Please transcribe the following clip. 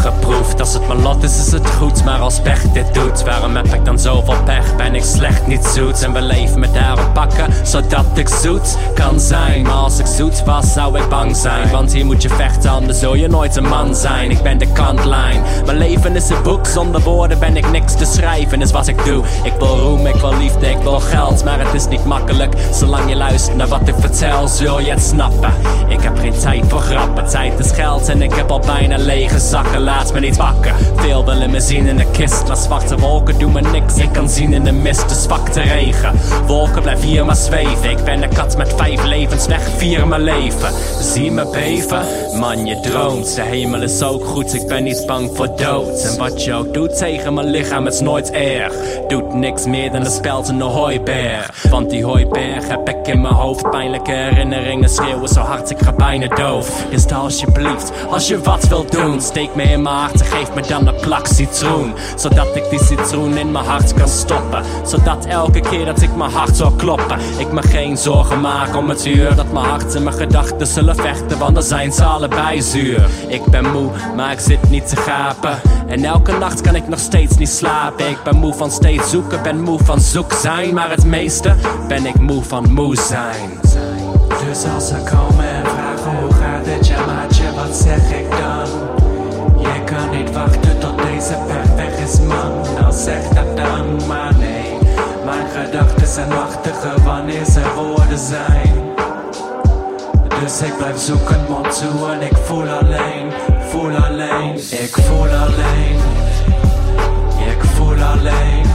geproefd. Als het mijn lot is, is het goed, maar als pech dit doet, waarom heb ik dan zoveel pech? Ben ik slecht, niet zoet en we leven met daarop pakken, zodat ik zoet kan zijn. Maar als ik zoet was, zou ik bang zijn, want hier moet je vechten, anders zul je nooit een man zijn. Ik ben de kantlijn, mijn leven is een boek, zonder woorden ben ik niks te schrijven, is wat ik doe. Ik wil roem, ik wil liefde, ik wil geld, maar het is niet makkelijk. Zolang je luistert naar wat ik vertel, zul je het snappen. Ik heb geen tijd voor grappen, tijd is geld en ik heb al bijna lege zakken. Laat me niet wakker. Veel willen me zien in de kist, maar zwarte wolken doen me niks. Ik kan zien in de mist, de zwakte regen. Wolken blijven hier maar zweven. Ik ben een kat met vijf levens, weg vier mijn leven. Zie me beven, man je droomt. De hemel is ook goed, ik ben niet bang voor dood. En wat je ook doet tegen mijn lichaam is nooit erg. Doet niks meer dan een speld in de hooiberg. Want die hooiberg heb ik in mijn hoofd. Pijnlijke herinneringen schreeuwen zo hard, ik ga bijna doof. Dus alsjeblieft, als je wat wilt doen, steek me in mijn hart en geef me dan een plak citroen. Zodat ik die citroen in mijn hart kan stoppen. Zodat elke keer dat ik mijn hart zal kloppen, ik me geen zorgen maak om het uur. Dat mijn hart en mijn gedachten zullen vechten, want dan zijn ze allebei zuur. Ik ben moe, maar ik zit niet te gapen. En elke nacht kan ik nog steeds niet slapen. Ik ben moe van steeds zoeken, ben moe van zoek zijn. Maar het meeste ben ik moe van moe zijn. Dus als ze komen en vragen hoe gaat het ja maatje, wat zeg ik dan? is en wanneer zijn woorden zijn. Dus ik blijf zoeken, mond toe en ik voel alleen, voel alleen, ik voel alleen, ik voel alleen.